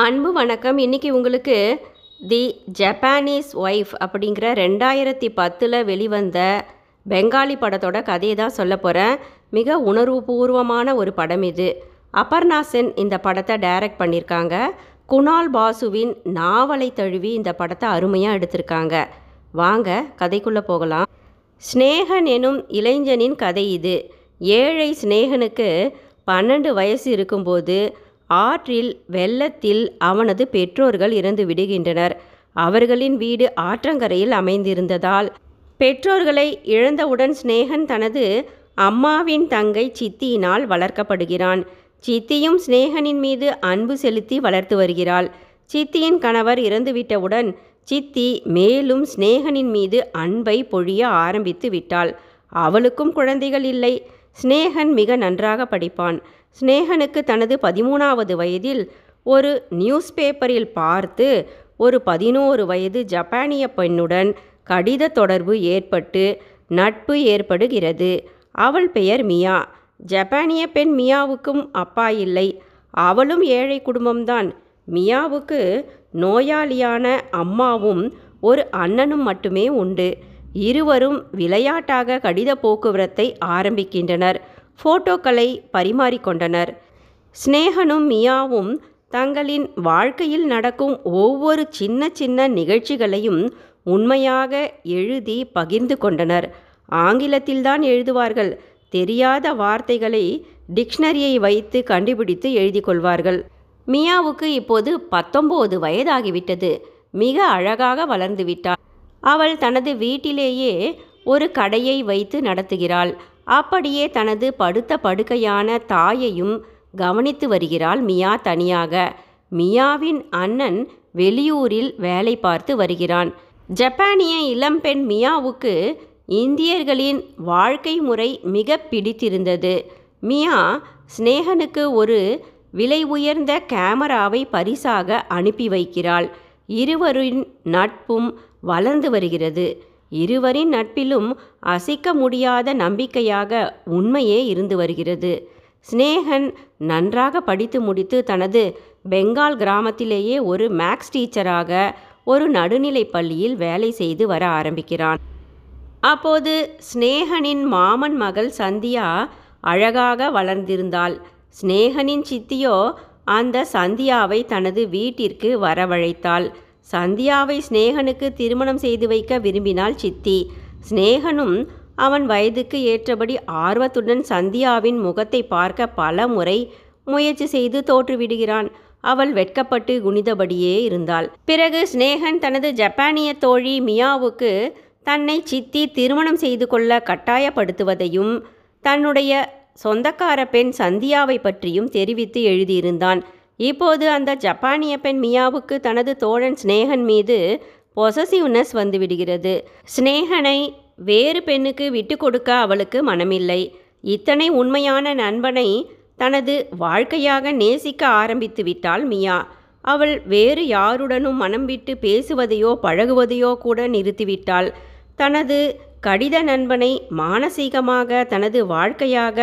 அன்பு வணக்கம். இன்னைக்கு உங்களுக்கு தி ஜப்பானீஸ் ஒய்ஃப் அப்படிங்கிற ரெண்டாயிரத்தி பத்தில் வெளிவந்த பெங்காலி படத்தோட கதையை தான் சொல்ல போகிறேன் மிக உணர்வுபூர்வமான ஒரு படம் இது. அபர்ணா சென் இந்த படத்தை டைரக்ட் பண்ணியிருக்காங்க. குணால் பாசுவின் நாவலை தழுவி இந்த படத்தை அருமையாக எடுத்திருக்காங்க. வாங்க கதைக்குள்ளே போகலாம். ஸ்னேகன் எனும் இளைஞனின் கதை இது. ஏழை ஸ்னேகனுக்கு பன்னெண்டு வயசு இருக்கும்போது ஆற்றில் வெள்ளத்தில் அவனது பெற்றோர்கள் இறந்து விடுகின்றனர். அவர்களின் வீடு ஆற்றங்கரையில் அமைந்திருந்ததால் பெற்றோர்களை இழந்தவுடன் சிநேகன் தனது அம்மாவின் தங்கை சித்தியினால் வளர்க்கப்படுகிறான். சித்தியும் சிநேகனின் மீது அன்பு செலுத்தி வளர்த்து வருகிறாள். சித்தியின் கணவர் இறந்துவிட்டவுடன் சித்தி மேலும் சிநேகனின் மீது அன்பை பொழிய ஆரம்பித்து விட்டாள். அவளுக்கும் குழந்தைகள் இல்லை. ஸ்னேகன் மிக நன்றாக படிப்பான். ஸ்னேகனுக்கு தனது பதிமூணாவது வயதில் ஒரு நியூஸ் பேப்பரில் பார்த்து ஒரு பதினோரு வயது ஜப்பானிய பெண்ணுடன் கடித தொடர்பு ஏற்பட்டு நட்பு ஏற்படுகிறது. அவள் பெயர் மியா. ஜப்பானிய பெண் மியாவுக்கும் அப்பா இல்லை. அவளும் ஏழை குடும்பம்தான். மியாவுக்கு நோயாளியான அம்மாவும் ஒரு அண்ணனும் மட்டுமே உண்டு. இருவரும் விளையாட்டாக கடித போக்குவரத்தை ஆரம்பிக்கின்றனர். ஃபோட்டோக்களை பரிமாறிக்கொண்டனர். ஸ்னேகனும் மியாவும் தங்களின் வாழ்க்கையில் நடக்கும் ஒவ்வொரு சின்ன சின்ன நிகழ்ச்சிகளையும் உண்மையாக எழுதி பகிர்ந்து கொண்டனர். ஆங்கிலத்தில்தான் எழுதுவார்கள். தெரியாத வார்த்தைகளை டிக்ஷனரியை வைத்து கண்டுபிடித்து எழுதி கொள்வார்கள். மியாவுக்கு இப்போது பத்தொம்போது வயதாகிவிட்டது. மிக அழகாக வளர்ந்து விட்டாள். அவள் தனது வீட்டிலேயே ஒரு கடையை வைத்து நடத்துகிறாள். அப்படியே தனது படுத்த படுக்கையான தாயையும் கவனித்து வருகிறாள் மியா தனியாக. மியாவின் அண்ணன் வெளியூரில் வேலை பார்த்து வருகிறான். ஜப்பானிய இளம்பெண் மியாவுக்கு இந்தியர்களின் வாழ்க்கை முறை மிக பிடித்திருந்தது. மியா ஸ்னேகனுக்கு ஒரு விலை உயர்ந்த கேமராவை பரிசாக அனுப்பி வைக்கிறாள். இருவரின் நட்பும் வளர்ந்து வருகிறது. இருவரின் நட்பிலும் அசைக்க முடியாத நம்பிக்கையாக உண்மையே இருந்து வருகிறது. ஸ்னேகன் நன்றாக படித்து முடித்து தனது பெங்கால் கிராமத்திலேயே ஒரு மேக்ஸ் டீச்சராக ஒரு நடுநிலை பள்ளியில் வேலை செய்து வர ஆரம்பிக்கிறான். அப்போது ஸ்னேகனின் மாமன் மகள் சந்தியா அழகாக வளர்ந்திருந்தாள். ஸ்னேகனின் சித்தியோ அந்த சந்தியாவை தனது வீட்டிற்கு வரவழைத்தாள். சந்தியாவை ஸ்னேகனுக்கு திருமணம் செய்து வைக்க விரும்பினாள் சித்தி. சிநேகனும் அவன் வயதுக்கு ஏற்றபடி ஆர்வத்துடன் சந்தியாவின் முகத்தை பார்க்க பல முறை முயற்சி செய்து தோற்றுவிடுகிறான். அவள் வெட்கப்பட்டு குனிதபடியே இருந்தாள். பிறகு ஸ்னேகன் தனது ஜப்பானிய தோழி மியாவுக்கு தன்னை சித்தி திருமணம் செய்து கொள்ள கட்டாயப்படுத்துவதையும் தன்னுடைய சொந்தக்கார பெண் சந்தியாவை பற்றியும் தெரிவித்து எழுதியிருந்தான். இப்போது அந்த ஜப்பானிய பெண் மியாவுக்கு தனது தோழன் ஸ்னேகன் மீது பொசசிவ்னஸ் வந்துவிடுகிறது. ஸ்னேகனை வேறு பெண்ணுக்கு விட்டு கொடுக்க அவளுக்கு மனமில்லை. இத்தனை உண்மையான நண்பனை தனது வாழ்க்கையாக நேசிக்க ஆரம்பித்து விட்டாள் மியா. அவள் வேறு யாருடனும் மனம் விட்டு பேசுவதையோ பழகுவதையோ கூட நிறுத்திவிட்டாள் தனது கடித நண்பனை மானசீகமாக தனது வாழ்க்கையாக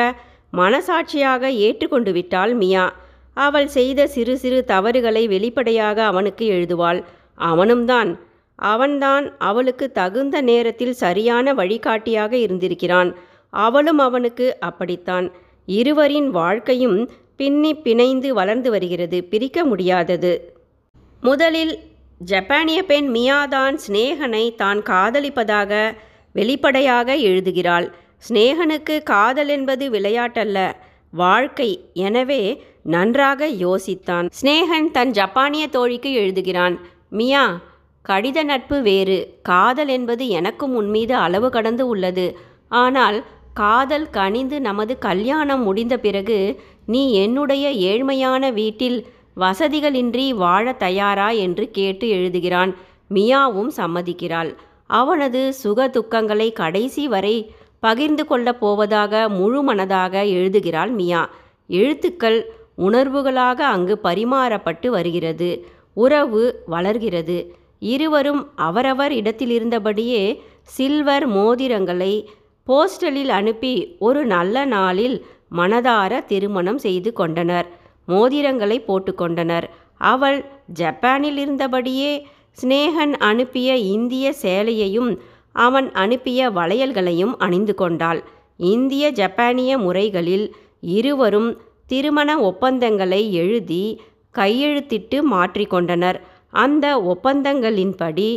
மனசாட்சியாக ஏற்றுக்கொண்டு விட்டாள் மியா. அவள் செய்த சிறு சிறு தவறுகளை வெளிப்படையாக அவனுக்கு எழுதுவாள். அவனும்தான் அவன்தான் அவளுக்கு தகுந்த நேரத்தில் சரியான வழிகாட்டியாக இருந்திருக்கிறான். அவளும் அவனுக்கு அப்படித்தான். இருவரின் வாழ்க்கையும் பின்னி பிணைந்து வளர்ந்து வருகிறது. பிரிக்க முடியாதது. முதலில் ஜப்பானிய பெண் மியாதான் ஸ்னேகனை தான் காதலிப்பதாக வெளிப்படையாக எழுதுகிறாள். ஸ்னேகனுக்கு காதல் என்பது விளையாட்டல்ல. வாழ்க்கை. எனவே நன்றாக யோசித்தான். ஸ்னேகன் தன் ஜப்பானிய தோழிக்கு எழுதுகிறான் மியா கடித நட்பு வேறு. காதல் என்பது எனக்கும் உன்மீது அளவு கடந்து உள்ளது. ஆனால் காதல் கனிந்து நமது கல்யாணம் முடிந்த பிறகு நீ என்னுடைய ஏழ்மையான வீட்டில் வசதிகளின்றி வாழ தயாரா? என்று கேட்டு எழுதுகிறான். மியாவும் சம்மதிக்கிறாள். அவனது சுக துக்கங்களை கடைசி வரை பகிர்ந்து கொள்ளப் போவதாக முழு மனதாக எழுதுகிறாள் மியா. எழுத்துக்கள் உணர்வுகளாக அங்கு பரிமாறப்பட்டு வருகிறது. உறவு வளர்கிறது. இருவரும் அவரவர் இடத்திலிருந்தபடியே சில்வர் மோதிரங்களை போஸ்டலில் அனுப்பி ஒரு நல்ல நாளில் மனதார திருமணம் செய்து கொண்டனர். மோதிரங்களை போட்டுக்கொண்டனர் அவள் ஜப்பானில் இருந்தபடியே சிநேகன் அனுப்பிய இந்திய சேலையையும் அவன் அனுப்பிய வளையல்களையும் அணிந்து கொண்டாள். இந்திய ஜப்பானிய முறைகளில் இருவரும் திருமண ஒப்பந்தங்களை எழுதி கையெழுத்திட்டு மாற்றிக்கொண்டனர் அந்த ஒப்பந்தங்களின்படி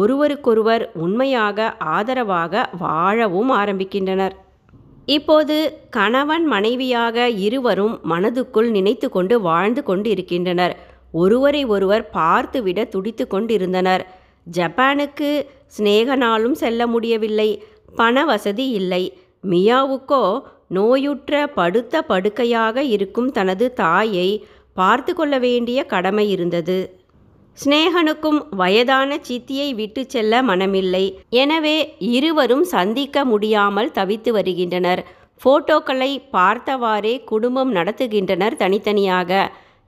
ஒருவருக்கொருவர் உண்மையாக ஆதரவாக வாழவும் ஆரம்பிக்கின்றனர். இப்போது கணவன் மனைவியாக இருவரும் மனதுக்குள் நினைத்து கொண்டு வாழ்ந்து கொண்டு இருக்கின்றனர் ஒருவரை ஒருவர் பார்த்துவிட துடித்து கொண்டிருந்தனர். ஜப்பானுக்கு சிநேகனாலும் செல்ல முடியவில்லை. பண வசதி இல்லை. மியாவுக்கோ நோயுற்ற படுத்த படுக்கையாக இருக்கும் தனது தாயை பார்த்து கொள்ள வேண்டிய கடமை இருந்தது. சிநேகனுக்கும் வயதான சித்தியை விட்டு செல்ல மனமில்லை. எனவே இருவரும் சந்திக்க முடியாமல் தவித்து வருகின்றனர். போட்டோக்களை பார்த்தவாறே குடும்பம் நடத்துகின்றனர் தனித்தனியாக.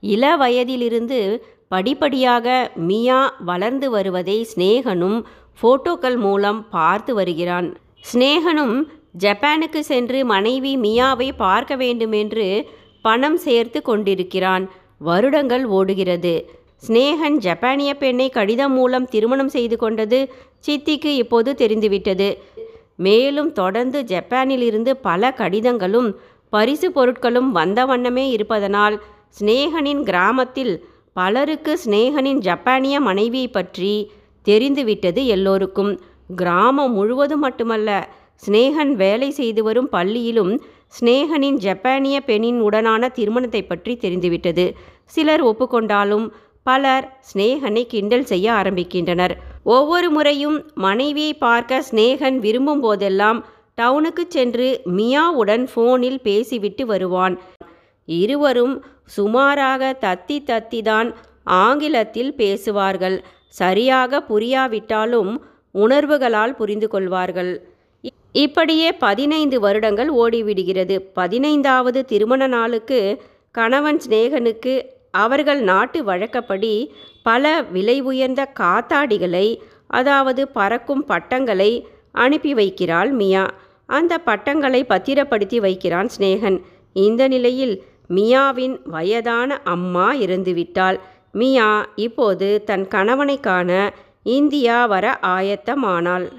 இள வயதிலிருந்து படிப்படியாக மியா வளர்ந்து வருவதை சிநேகனும் போட்டோக்கள் மூலம் பார்த்து வருகிறான். சிநேகனும் ஜப்பானுக்கு சென்று மனைவி மியாவை பார்க்க வேண்டுமென்று பணம் சேர்த்து கொண்டிருக்கிறான். வருடங்கள் ஓடுகிறது. சிநேகன் ஜப்பானிய பெண்ணை கடிதம் மூலம் திருமணம் செய்து கொண்டது சித்திக்கு இப்போது தெரிந்துவிட்டது. மேலும் தொடர்ந்து ஜப்பானிலிருந்து பல கடிதங்களும் பரிசு பொருட்களும் வந்த வண்ணமே இருப்பதனால் ஸ்னேகனின் கிராமத்தில் பலருக்கு சிநேகனின் ஜப்பானிய மனைவியை பற்றி தெரிந்துவிட்டது எல்லோருக்கும். கிராமம் முழுவதும் மட்டுமல்ல சிநேகன் வேலை செய்து வரும் பள்ளியிலும் சிநேகனின் ஜப்பானிய பெண்ணின் உடனான திருமணத்தை பற்றி தெரிந்துவிட்டது. சிலர் ஒப்புக்கொண்டாலும் பலர் சிநேகனை கிண்டல் செய்ய ஆரம்பிக்கின்றனர். ஒவ்வொரு முறையும் மனைவியை பார்க்க சிநேகன் விரும்பும் போதெல்லாம் டவுனுக்கு சென்று மியாவுடன் ஃபோனில் பேசிவிட்டு வருவான். இருவரும் சுமாராக தத்தி தத்தி தான் ஆங்கிலத்தில் பேசுவார்கள். சரியாக புரியாவிட்டாலும் உணர்வுகளால் புரிந்து கொள்வார்கள். இப்படியே பதினைந்து வருடங்கள் ஓடிவிடுகிறது. பதினைந்தாவது திருமண நாளுக்கு கணவன் சிநேகனுக்கு அவர்கள் நாட்டு வழக்கப்படி பல விலை உயர்ந்த காத்தாடிகளை அதாவது பறக்கும் பட்டங்களை அனுப்பி வைக்கிறாள் மியா. அந்த பட்டங்களை பத்திரப்படுத்தி வைக்கிறான் சிநேகன். இந்த நிலையில் மியாவின் வயதான அம்மா இறந்துவிட்டாள். மியா இப்போது தன் கணவனை காண இந்தியா வர ஆயத்தமானாள்.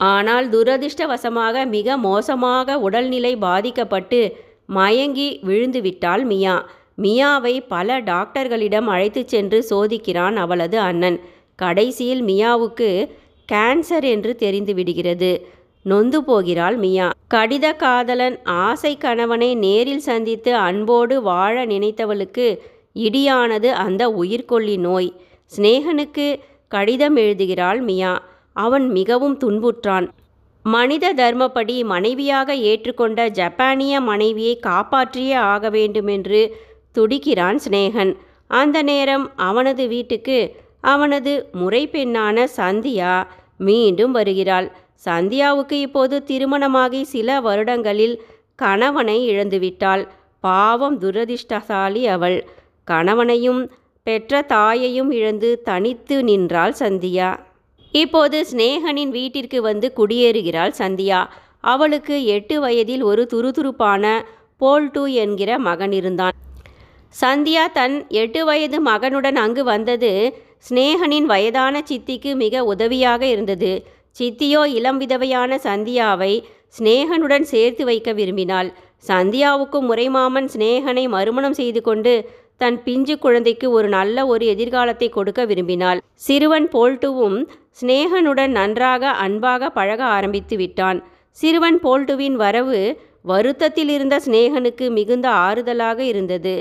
ஆனால் துரதிர்ஷ்டவசமாக மிக மோசமாக உடல்நிலை பாதிக்கப்பட்டு மயங்கி விழுந்துவிட்டாள் மியா. மியாவை பல டாக்டர்களிடம் அழைத்துச் சென்று சோதிக்கிறான் அவளது அண்ணன். கடைசியில் மியாவுக்கு கேன்சர் என்று தெரிந்து விடுகிறது. நொந்து போகிறாள் மியா. கடித காதலன் ஆசை கணவனை நேரில் சந்தித்து அன்போடு வாழ நினைத்தவளுக்கு இடியானது அந்த உயிர்கொல்லி நோய். சிநேகனுக்கு கடிதம் எழுதுகிறாள் மியா. அவன் மிகவும் துன்புற்றான். மனித தர்மப்படி மனைவியாக ஏற்றுக்கொண்ட ஜப்பானிய மனைவியை காப்பாற்றியே ஆக வேண்டுமென்று துடிக்கிறான் சிநேகன். அந்த நேரம் அவனது வீட்டுக்கு அவனது முறை பெண்ணான சந்தியா மீண்டும் வருகிறாள். சந்தியாவுக்கு இப்போது திருமணமாகி சில வருடங்களில் கணவனை இழந்துவிட்டாள். பாவம் துரதிர்ஷ்டசாலி அவள். கணவனையும் பெற்ற தாயையும் இழந்து தனித்து நின்றாள் சந்தியா. இப்போது சிநேகனின் வீட்டிற்கு வந்து குடியேறுகிறாள் சந்தியா. அவளுக்கு எட்டு வயதில் ஒரு துருதுருப்பான போல்டு என்கிற மகன் இருந்தான். சந்தியா தன் எட்டு வயது மகனுடன் அங்கு வந்தது சிநேகனின் வயதான சித்திக்கு மிக உதவியாக இருந்தது. சித்தியோ இளம் விதவையான சந்தியாவை சிநேகனுடன் சேர்த்து வைக்க விரும்பினாள். சந்தியாவுக்கும் முறைமாமன் சிநேகனை மறுமணம் செய்து கொண்டு தன் பிஞ்சு குழந்தைக்கு ஒரு நல்ல ஒரு எதிர்காலத்தை கொடுக்க விரும்பினாள். சிறுவன் போல்ட்டுவும் சிநேகனுடன் நன்றாக அன்பாக பழக ஆரம்பித்து விட்டான். சிறுவன் போல்ட்டுவின் வரவு வருத்தத்தில் இருந்த சிநேகனுக்கு மிகுந்த ஆறுதலாக இருந்தது.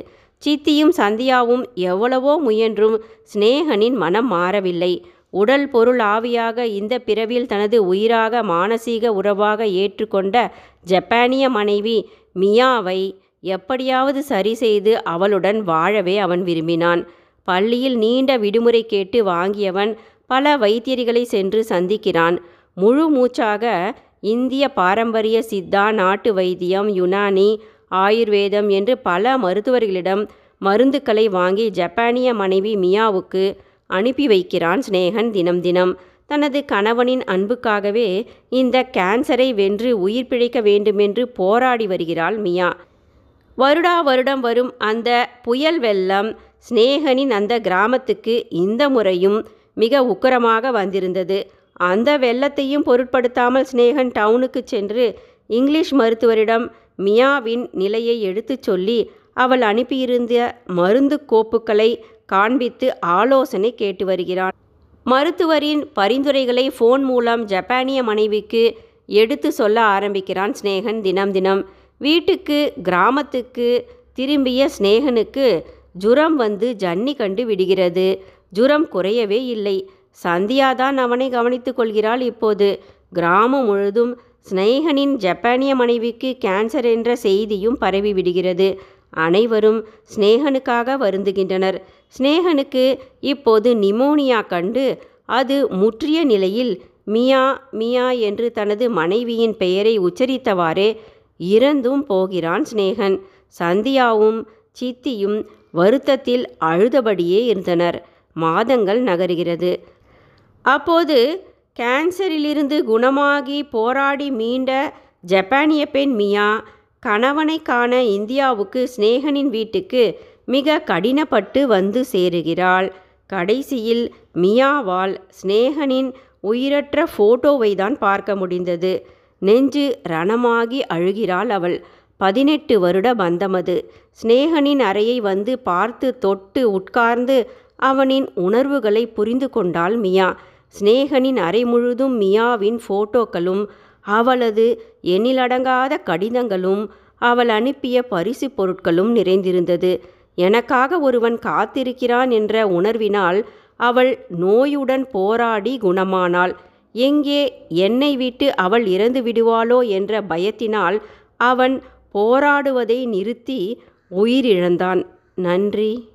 சித்தியும் சந்தியாவும் எவ்வளவோ முயன்றும் சிநேகனின் மனம் மாறவில்லை. உடல் பொருள் ஆவியாக இந்த பிறவில் தனது உயிராக மானசீக உறவாக ஏற்றுக்கொண்ட ஜப்பானிய மனைவி மியாவை எப்படியாவது சரி செய்து அவளுடன் வாழவே அவன் விரும்பினான். பள்ளியில் நீண்ட விடுமுறை கேட்டு வாங்கியவன் பல வைத்தியர்களை சென்று சந்திக்கிறான். முழு மூச்சாக இந்திய பாரம்பரிய சித்தா நாட்டு வைத்தியம் யுனானி ஆயுர்வேதம் என்று பல மருத்துவர்களிடம் மருந்துக்களை வாங்கி ஜப்பானிய மனைவி மியாவுக்கு அனுப்பி வைக்கிறான் சிநேகன் தினம் தினம். தனது கணவனின் அன்புக்காகவே இந்த கேன்சரை வென்று உயிர் பிழைக்க வேண்டுமென்று போராடி வருகிறாள் மியா. வருடா வருடம் வரும் அந்த புயல் வெள்ளம் ஸ்நேகனின் அந்த கிராமத்துக்கு இந்த முறையும் மிக உக்கரமாக வந்திருந்தது. அந்த வெள்ளத்தையும் பொருட்படுத்தாமல் ஸ்நேகன் டவுனுக்கு சென்று இங்கிலீஷ் மருத்துவரிடம் மியாவின் நிலையை எடுத்துச் சொல்லி அவள் அனுப்பியிருந்த மருந்து கோப்புகளை காண்பித்து ஆலோசனை கேட்டு வருகிறான். மருத்துவரின் பரிந்துரைகளை ஃபோன் மூலம் ஜப்பானிய மனைவிக்கு எடுத்து சொல்ல ஆரம்பிக்கிறான் ஸ்நேகன் தினம் தினம். வீட்டுக்கு கிராமத்துக்கு திரும்பிய சிநேகனுக்கு ஜுரம் வந்து ஜன்னி கண்டு விடுகிறது. ஜுரம் குறையவே இல்லை. சந்தியாதான் அவனை கவனித்து கொள்கிறாள் இப்போது. கிராமம் முழுதும் ஸ்நேகனின் ஜப்பானிய மனைவிக்கு கேன்சர் என்ற செய்தியும் பரவி விடுகிறது. அனைவரும் ஸ்நேகனுக்காக வருந்துகின்றனர். ஸ்நேகனுக்கு இப்போது நிமோனியா கண்டு அது முற்றிய நிலையில் மியா மியா என்று தனது மனைவியின் பெயரை உச்சரித்தவாறே இறந்தும் போகிறான் சிநேகன். சந்தியாவும் சித்தியும் வருத்தத்தில் அழுதபடியே இருந்தனர். மாதங்கள் நகருகிறது. அப்போது கேன்சரிலிருந்து குணமாகி போராடி மீண்ட ஜப்பானிய பெண் மியா கணவனை காண இந்தியாவுக்கு சிநேகனின் வீட்டுக்கு மிக கடினப்பட்டு வந்து சேருகிறாள். கடைசியில் மியாவால் சிநேகனின் உயிரற்ற ஃபோட்டோவை தான் பார்க்க முடிந்தது. நெஞ்சு ரணமாகி அழுகிறாள் அவள். பதினெட்டு வருட பந்தமது. சிநேகனின் அறையை வந்து பார்த்து தொட்டு உட்கார்ந்து அவனின் உணர்வுகளை புரிந்து கொண்டாள் மியா. சிநேகனின் அறை முழுதும் மியாவின் ஃபோட்டோக்களும் அவளது எண்ணிலடங்காத கடிதங்களும் அவள் அனுப்பிய பரிசு பொருட்களும் நிறைந்திருந்தது. எனக்காக ஒருவன் காத்திருக்கிறான் என்ற உணர்வினால் அவள் நோயுடன் போராடி குணமானாள். எங்கே என்னை விட்டு அவள் இறந்து விடுவாளோ என்ற பயத்தினால் அவன் போராடுவதை நிறுத்தி உயிரிழந்தான். நன்றி.